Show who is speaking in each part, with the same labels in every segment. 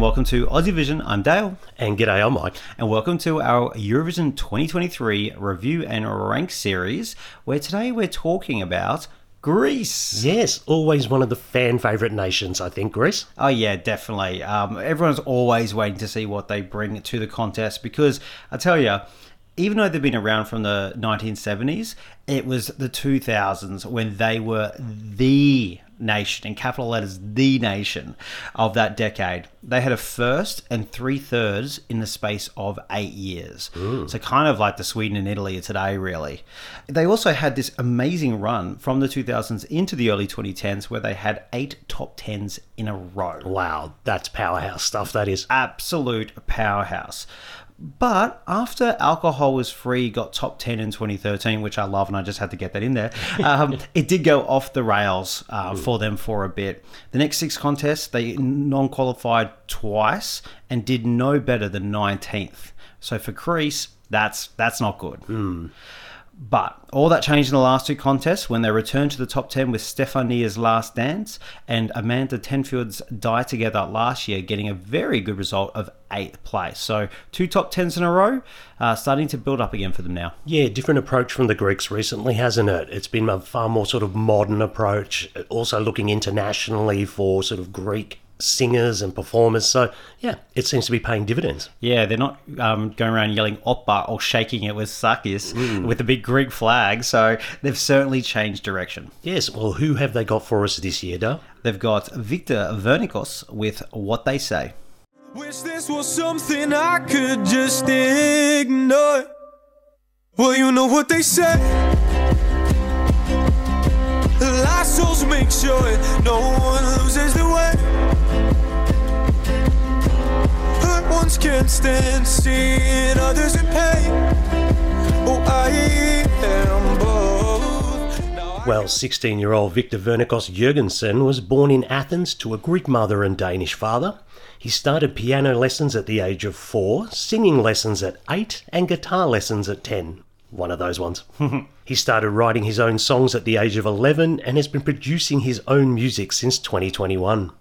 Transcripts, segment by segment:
Speaker 1: And welcome to Aussie Vision. I'm Dale.
Speaker 2: And g'day, I'm Mike.
Speaker 1: And welcome to our Eurovision 2023 review and rank series, where today we're talking about Greece.
Speaker 2: Yes, always one of the fan favourite nations, I think, Greece.
Speaker 1: Oh, yeah, definitely. Um, everyone's always waiting to see what they bring to the contest because I tell you, even though they've been around from the 1970s, it was the 2000s when they were the nation, in capital letters, the nation of that decade. They had a first and three thirds in the space of eight years. So, kind of like the Sweden and Italy of today, really. They also had this amazing run from the 2000s into the early 2010s where they had eight top tens in a row.
Speaker 2: Wow, that's powerhouse stuff, that is.
Speaker 1: Absolute powerhouse. But after Alcohol Was Free got top 10 in 2013, which I love and I just had to get that in there, um, it did go off the rails uh, for them for a bit. The next six contests, they non qualified twice and did no better than 19th. So for Greece, that's, that's not good. But all that changed in the last two contests when they returned to the top 10 with Stefania's Last Dance and Amanda Tenfjord's Die Together last year, getting a very good result of 8th place. So, two top 10s in a row, uh, starting to build up again for them now.
Speaker 2: Yeah, different approach from the Greeks recently, hasn't it? It's been a far more sort of modern approach, also looking internationally for sort of Greek singers and performers. So, yeah, it seems to be paying dividends.
Speaker 1: Yeah, they're not um, going around yelling oppa or shaking it with Sakis with the big Greek flag. So, they've certainly changed direction.
Speaker 2: Yes, well, who have they got for us this year, Dale?
Speaker 1: They've got Victor Vernicos with What They Say.
Speaker 3: Wish this was something I could just ignore. Well, you know what they say. Lost souls make sure no one loses their way. Hurt ones can't stand seeing others in pain. Oh, I am both.
Speaker 2: Well, 16 year old Victor Vernicos Jurgensen was born in Athens to a Greek mother and Danish father. He started piano lessons at the age of four, singing lessons at eight, and guitar lessons at 10. One of those ones. he started writing his own songs at the age of 11 and has been producing his own music since 2021.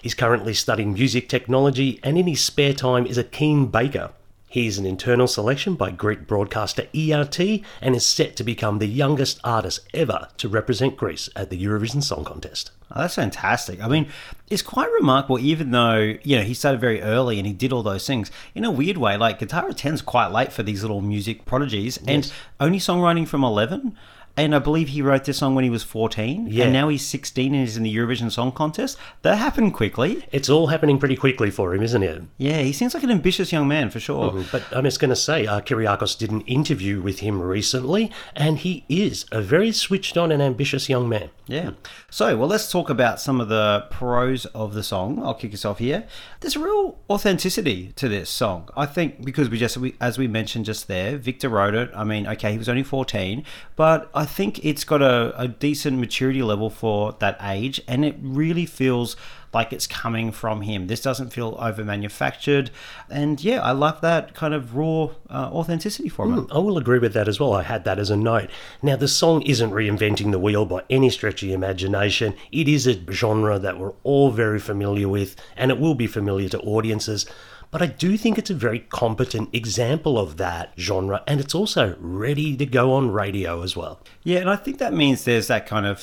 Speaker 2: He's currently studying music technology and in his spare time is a keen baker. He is an internal selection by Greek broadcaster ERT and is set to become the youngest artist ever to represent Greece at the Eurovision Song Contest.
Speaker 1: Oh, that's fantastic. I mean, it's quite remarkable, even though, you know, he started very early and he did all those things. In a weird way, like Guitar at 10's quite late for these little music prodigies and only songwriting from 11. And I believe he wrote this song when he was 14.
Speaker 2: Yeah.
Speaker 1: And now he's 16 and he's in the Eurovision Song Contest. That happened quickly.
Speaker 2: It's all happening pretty quickly for him, isn't it?
Speaker 1: Yeah, he seems like an ambitious young man for sure.
Speaker 2: But I'm just going to say, uh, Kyriakos did an interview with him recently, and he is a very switched on and ambitious young man.
Speaker 1: Yeah. So, well, let's talk about some of the pros of the song. I'll kick us off here. There's a real authenticity to this song. I think because we just, we, as we mentioned just there, Victor wrote it. I mean, okay, he was only 14, but I think it's got a, a decent maturity level for that age, and it really feels like it's coming from him. This doesn't feel over manufactured. And yeah, I love that kind of raw uh, authenticity from it.
Speaker 2: I will agree with that as well. I had that as a note. Now, the song isn't reinventing the wheel by any stretch of imagination. It is a genre that we're all very familiar with, and it will be familiar to audiences. But I do think it's a very competent example of that genre, and it's also ready to go on radio as well.
Speaker 1: Yeah, and I think that means there's that kind of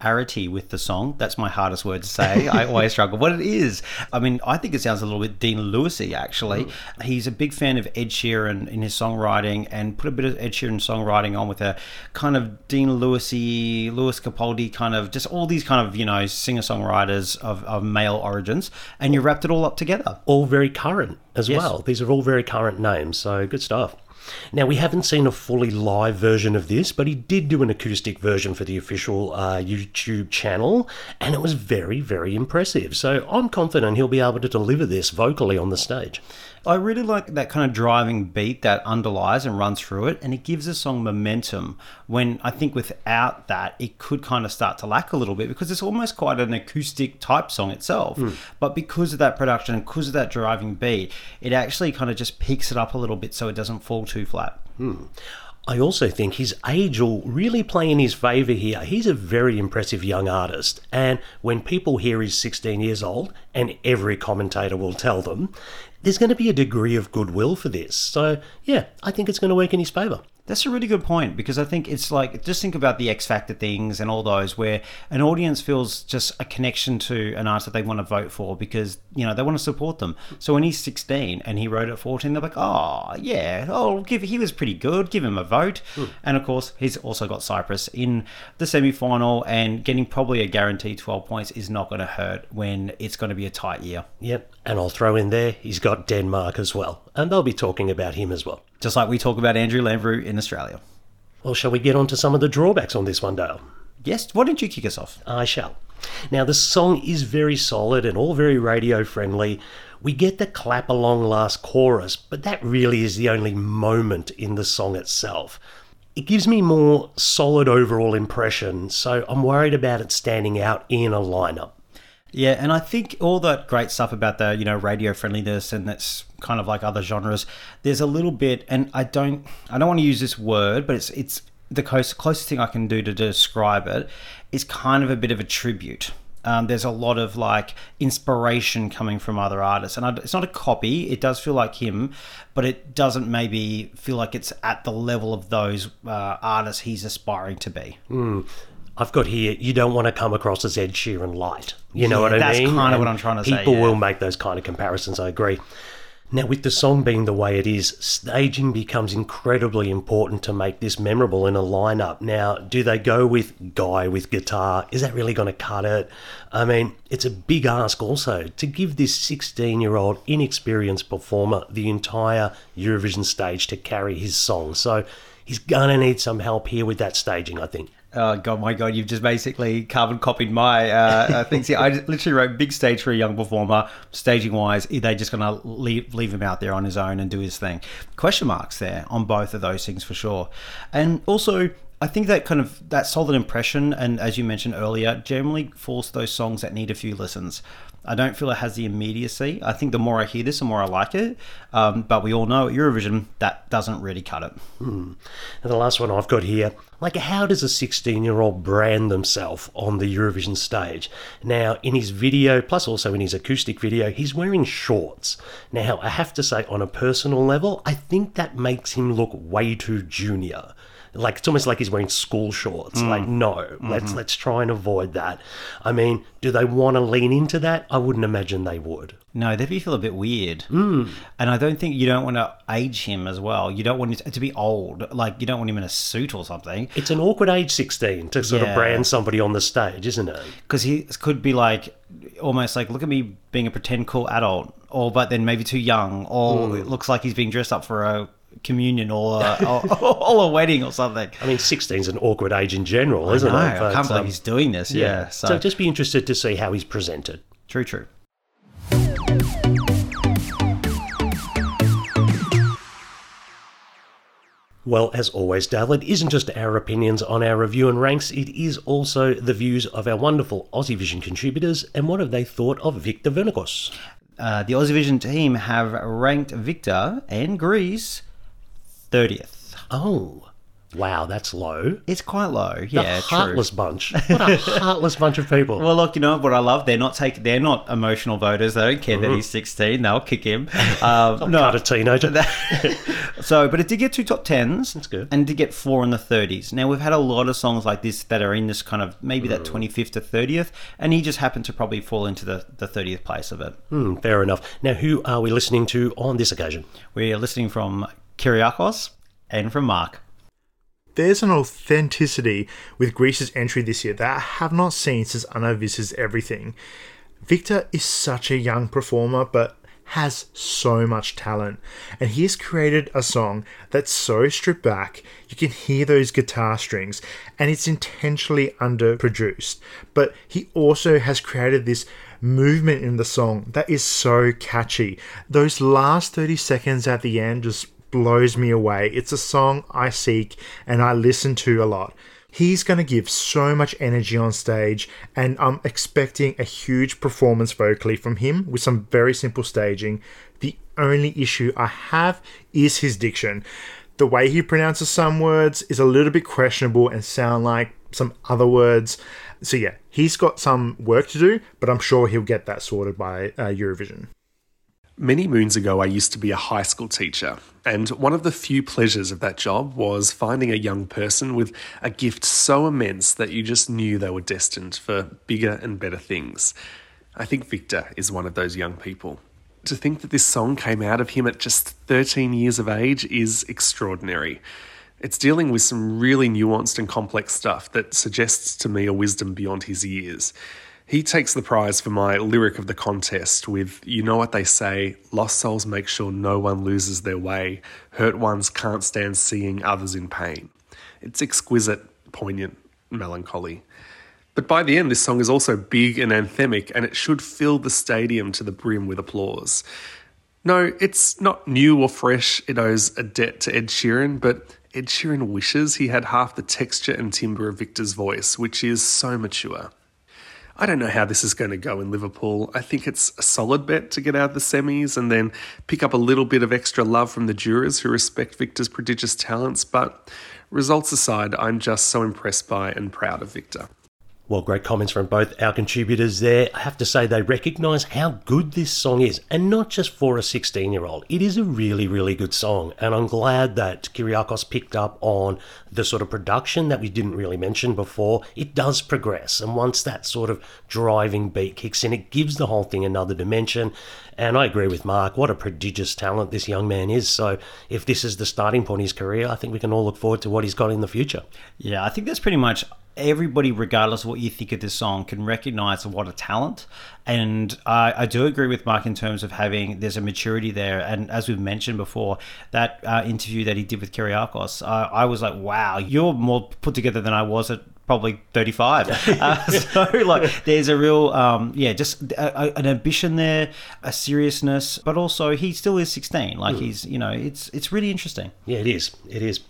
Speaker 1: familiarity with the song. That's my hardest word to say. I always struggle. But it is. I mean, I think it sounds a little bit Dean Lewisy actually. Mm. He's a big fan of Ed Sheeran in his songwriting and put a bit of Ed Sheeran songwriting on with a kind of Dean Lewisy, Lewis Capaldi kind of just all these kind of, you know, singer-songwriters of, of male origins and you wrapped it all up together.
Speaker 2: all very current as
Speaker 1: Yes.
Speaker 2: well. These are all very current names, so good stuff. Now, we haven't seen a fully live version of this, but he did do an acoustic version for the official uh, YouTube channel, and it was very, very impressive. So I'm confident he'll be able to deliver this vocally on the stage.
Speaker 1: I really like that kind of driving beat that underlies and runs through it, and it gives the song momentum. When I think without that, it could kind of start to lack a little bit because it's almost quite an acoustic type song itself. Hmm. But because of that production and because of that driving beat, it actually kind of just picks it up a little bit so it doesn't fall too flat. Hmm.
Speaker 2: I also think his age will really play in his favour here. He's a very impressive young artist, and when people hear he's 16 years old, and every commentator will tell them, there's going to be a degree of goodwill for this. So, yeah, I think it's going to work in his favour.
Speaker 1: That's a really good point because I think it's like just think about the X Factor things and all those where an audience feels just a connection to an artist that they want to vote for because you know they want to support them. So when he's 16 and he wrote at 14, they're like, oh yeah, oh give he was pretty good, give him a vote. Hmm. And of course he's also got Cyprus in the semi final and getting probably a guaranteed 12 points is not going to hurt when it's going to be a tight year.
Speaker 2: Yep, and I'll throw in there, he's got Denmark as well, and they'll be talking about him as well.
Speaker 1: Just like we talk about Andrew Lambrou in Australia.
Speaker 2: Well, shall we get on to some of the drawbacks on this one, Dale?
Speaker 1: Yes, why don't you kick us off?
Speaker 2: I shall. Now, the song is very solid and all very radio friendly. We get the clap along last chorus, but that really is the only moment in the song itself. It gives me more solid overall impression, so I'm worried about it standing out in a lineup.
Speaker 1: Yeah, and I think all that great stuff about the you know radio friendliness and that's kind of like other genres. There's a little bit, and I don't I don't want to use this word, but it's it's the close, closest thing I can do to describe it is kind of a bit of a tribute. Um, there's a lot of like inspiration coming from other artists, and I, it's not a copy. It does feel like him, but it doesn't maybe feel like it's at the level of those uh, artists he's aspiring to be.
Speaker 2: I've got here, you don't want to come across as Ed Sheeran light. You know
Speaker 1: Yeah,
Speaker 2: what I
Speaker 1: that's
Speaker 2: mean?
Speaker 1: That's
Speaker 2: kinda
Speaker 1: what I'm trying to say,
Speaker 2: People
Speaker 1: yeah.
Speaker 2: will make those kind of comparisons, I agree. Now, with the song being the way it is, staging becomes incredibly important to make this memorable in a lineup. Now, do they go with Guy with guitar? Is that really going to cut it? I mean, it's a big ask also to give this 16 year old inexperienced performer the entire Eurovision stage to carry his song. So he's going to need some help here with that staging, I think.
Speaker 1: Oh god, my god! You've just basically carbon copied my uh, uh, things here. I literally wrote big stage for a young performer. Staging wise, are they just going to leave leave him out there on his own and do his thing? Question marks there on both of those things for sure. And also, I think that kind of that solid impression, and as you mentioned earlier, generally to those songs that need a few listens. I don't feel it has the immediacy. I think the more I hear this, the more I like it. Um, but we all know at Eurovision that doesn't really cut it.
Speaker 2: And the last one I've got here, like how does a 16 year old brand themselves on the Eurovision stage? Now, in his video, plus also in his acoustic video, he's wearing shorts. Now, I have to say, on a personal level, I think that makes him look way too junior. Like it's almost like he's wearing school shorts. Like mm. no, mm-hmm. let's let's try and avoid that. I mean, do they want to lean into that? I wouldn't imagine they would.
Speaker 1: No, they'd be feel a bit weird. Mm. And I don't think you don't want to age him as well. You don't want it to be old. Like you don't want him in a suit or something
Speaker 2: It's an awkward age 16 to sort
Speaker 1: Yeah.
Speaker 2: of brand somebody on the stage, isn't it?
Speaker 1: because he could be like almost like look at me being a pretend cool adult, or but then maybe too young, or mm. it looks like he's being dressed up for a communion or a, or, or a wedding or something.
Speaker 2: I mean, 16 is an awkward age in general, isn't
Speaker 1: no,
Speaker 2: it?
Speaker 1: I
Speaker 2: But,
Speaker 1: can't believe
Speaker 2: um,
Speaker 1: he's doing this. Yeah, so,
Speaker 2: so just be interested to see how he's presented.
Speaker 1: true, true.
Speaker 2: Well, as always, Dale, it isn't just our opinions on our review and ranks, it is also the views of our wonderful Aussie Vision contributors and what have they thought of Victor Vernicos.
Speaker 1: Uh, the Aussie Vision team have ranked Victor and Greece thirtieth.
Speaker 2: Oh, wow, that's low.
Speaker 1: It's quite low.
Speaker 2: The
Speaker 1: Yeah, true.
Speaker 2: heartless bunch. What a heartless bunch of people.
Speaker 1: Well, look, you know what I love? They're not taking. They're not emotional voters. They don't care that he's sixteen. They'll kick him. Um,
Speaker 2: Not a teenager.
Speaker 1: so, but it did get two top tens.
Speaker 2: That's good.
Speaker 1: And did get four in the thirties. Now we've had a lot of songs like this that are in this kind of maybe that twenty fifth to thirtieth, and he just happened to probably fall into the the thirtieth place of it.
Speaker 2: Hmm, fair enough. Now, who are we listening to on this occasion?
Speaker 1: We're listening from Kyriakos and from Mark.
Speaker 4: There's an authenticity with Greece's entry this year that I have not seen since Anna Vissi's Everything. Victor is such a young performer, but has so much talent, and he has created a song that's so stripped back. You can hear those guitar strings, and it's intentionally underproduced. But he also has created this movement in the song that is so catchy. Those last 30 seconds at the end just blows me away. It's a song I seek and I listen to a lot. He's going to give so much energy on stage, and I'm expecting a huge performance vocally from him with some very simple staging. The only issue I have is his diction. The way he pronounces some words is a little bit questionable and sound like some other words. So yeah, he's got some work to do, but I'm sure he'll get that sorted by uh, Eurovision.
Speaker 5: Many moons ago, I used to be a high school teacher, and one of the few pleasures of that job was finding a young person with a gift so immense that you just knew they were destined for bigger and better things. I think Victor is one of those young people. To think that this song came out of him at just 13 years of age is extraordinary. It's dealing with some really nuanced and complex stuff that suggests to me a wisdom beyond his years. He takes the prize for my lyric of the contest with You know what they say, lost souls make sure no one loses their way, hurt ones can't stand seeing others in pain. It's exquisite, poignant melancholy. But by the end, this song is also big and anthemic, and it should fill the stadium to the brim with applause. No, it's not new or fresh, it owes a debt to Ed Sheeran, but Ed Sheeran wishes he had half the texture and timbre of Victor's voice, which is so mature. I don't know how this is going to go in Liverpool. I think it's a solid bet to get out of the semis and then pick up a little bit of extra love from the jurors who respect Victor's prodigious talents. But results aside, I'm just so impressed by and proud of Victor.
Speaker 2: Well, great comments from both our contributors there. I have to say, they recognise how good this song is, and not just for a 16 year old. It is a really, really good song, and I'm glad that Kyriakos picked up on the sort of production that we didn't really mention before. It does progress, and once that sort of driving beat kicks in, it gives the whole thing another dimension. And I agree with Mark, what a prodigious talent this young man is. So, if this is the starting point of his career, I think we can all look forward to what he's got in the future.
Speaker 1: Yeah, I think that's pretty much everybody, regardless of what you think of this song, can recognize what a talent. And I, I do agree with Mark in terms of having there's a maturity there. And as we've mentioned before, that uh, interview that he did with Kyriakos, uh, I was like, wow, you're more put together than I was at probably 35 uh, so like there's a real um, yeah just a, a, an ambition there a seriousness but also he still is 16 like mm. he's you know it's it's really interesting.
Speaker 2: Yeah it is. It is.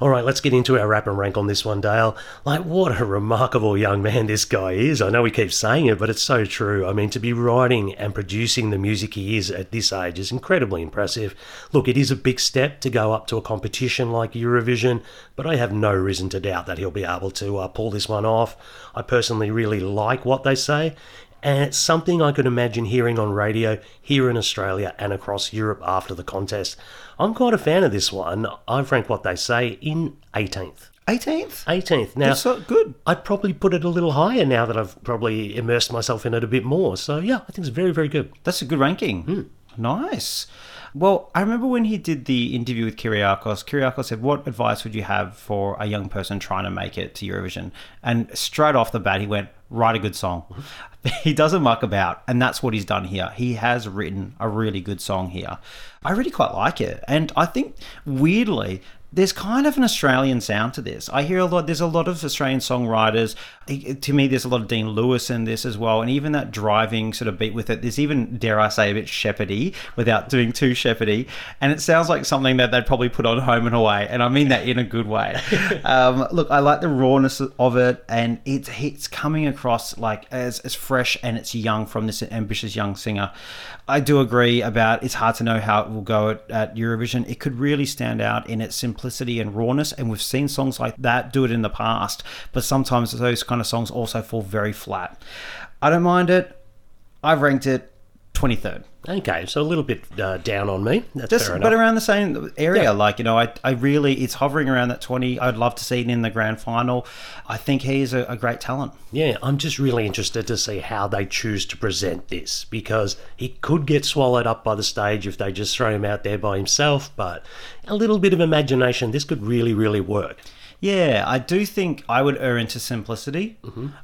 Speaker 2: All right let's get into our rap and rank on this one dale. Like what a remarkable young man this guy is. I know we keep saying it but it's so true. I mean to be writing and producing the music he is at this age is incredibly impressive. Look it is a big step to go up to a competition like eurovision but i have no reason to doubt that he'll be able to uh, pull pull this one off. I personally really like what they say, and it's something I could imagine hearing on radio here in Australia and across Europe after the contest. I'm quite a fan of this one. I've ranked what they say in 18th.
Speaker 1: 18th?
Speaker 2: 18th. Now,
Speaker 1: That's so good.
Speaker 2: I'd probably put it a little higher now that I've probably immersed myself in it a bit more. So, yeah, I think it's very, very good.
Speaker 1: That's a good ranking. Hmm. Nice. Well, I remember when he did the interview with Kyriakos, Kyriakos said, What advice would you have for a young person trying to make it to Eurovision? And straight off the bat, he went, Write a good song. he doesn't muck about, and that's what he's done here. He has written a really good song here. I really quite like it. And I think, weirdly, there's kind of an Australian sound to this. I hear a lot. There's a lot of Australian songwriters. To me, there's a lot of Dean Lewis in this as well, and even that driving sort of beat with it. There's even, dare I say, a bit shepherdy without doing too shepherdy, and it sounds like something that they'd probably put on Home and Away, and I mean that in a good way. um, look, I like the rawness of it, and it's it's coming across like as as fresh and it's young from this ambitious young singer. I do agree about it's hard to know how it will go at, at Eurovision. It could really stand out in its simplicity and rawness, and we've seen songs like that do it in the past, but sometimes those kind of songs also fall very flat. I don't mind it. I've ranked it 23rd.
Speaker 2: Okay, so a little bit uh, down on me. That's
Speaker 1: Just, but around the same area.
Speaker 2: Yeah.
Speaker 1: Like, you know, I, I really, it's hovering around that 20. I'd love to see it in the grand final. I think he is a, a great talent.
Speaker 2: Yeah, I'm just really interested to see how they choose to present this because he could get swallowed up by the stage if they just throw him out there by himself. But a little bit of imagination, this could really, really work.
Speaker 1: Yeah, I do think I would err into simplicity,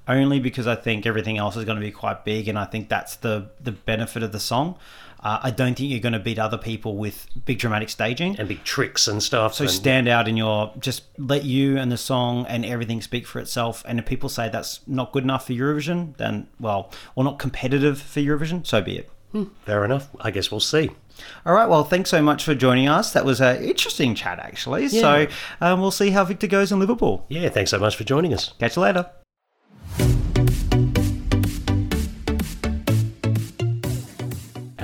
Speaker 1: only because I think everything else is going to be quite big, and I think that's the the benefit of the song. Uh, I don't think you're going to beat other people with big dramatic staging.
Speaker 2: And big tricks and stuff.
Speaker 1: So
Speaker 2: and,
Speaker 1: stand out in your just let you and the song and everything speak for itself. And if people say that's not good enough for Eurovision, then well, or not competitive for Eurovision, so be it.
Speaker 2: Fair enough. I guess we'll see.
Speaker 1: All right. Well, thanks so much for joining us. That was an interesting chat, actually. So um, we'll see how Victor goes in Liverpool.
Speaker 2: Yeah, thanks so much for joining us.
Speaker 1: Catch you later.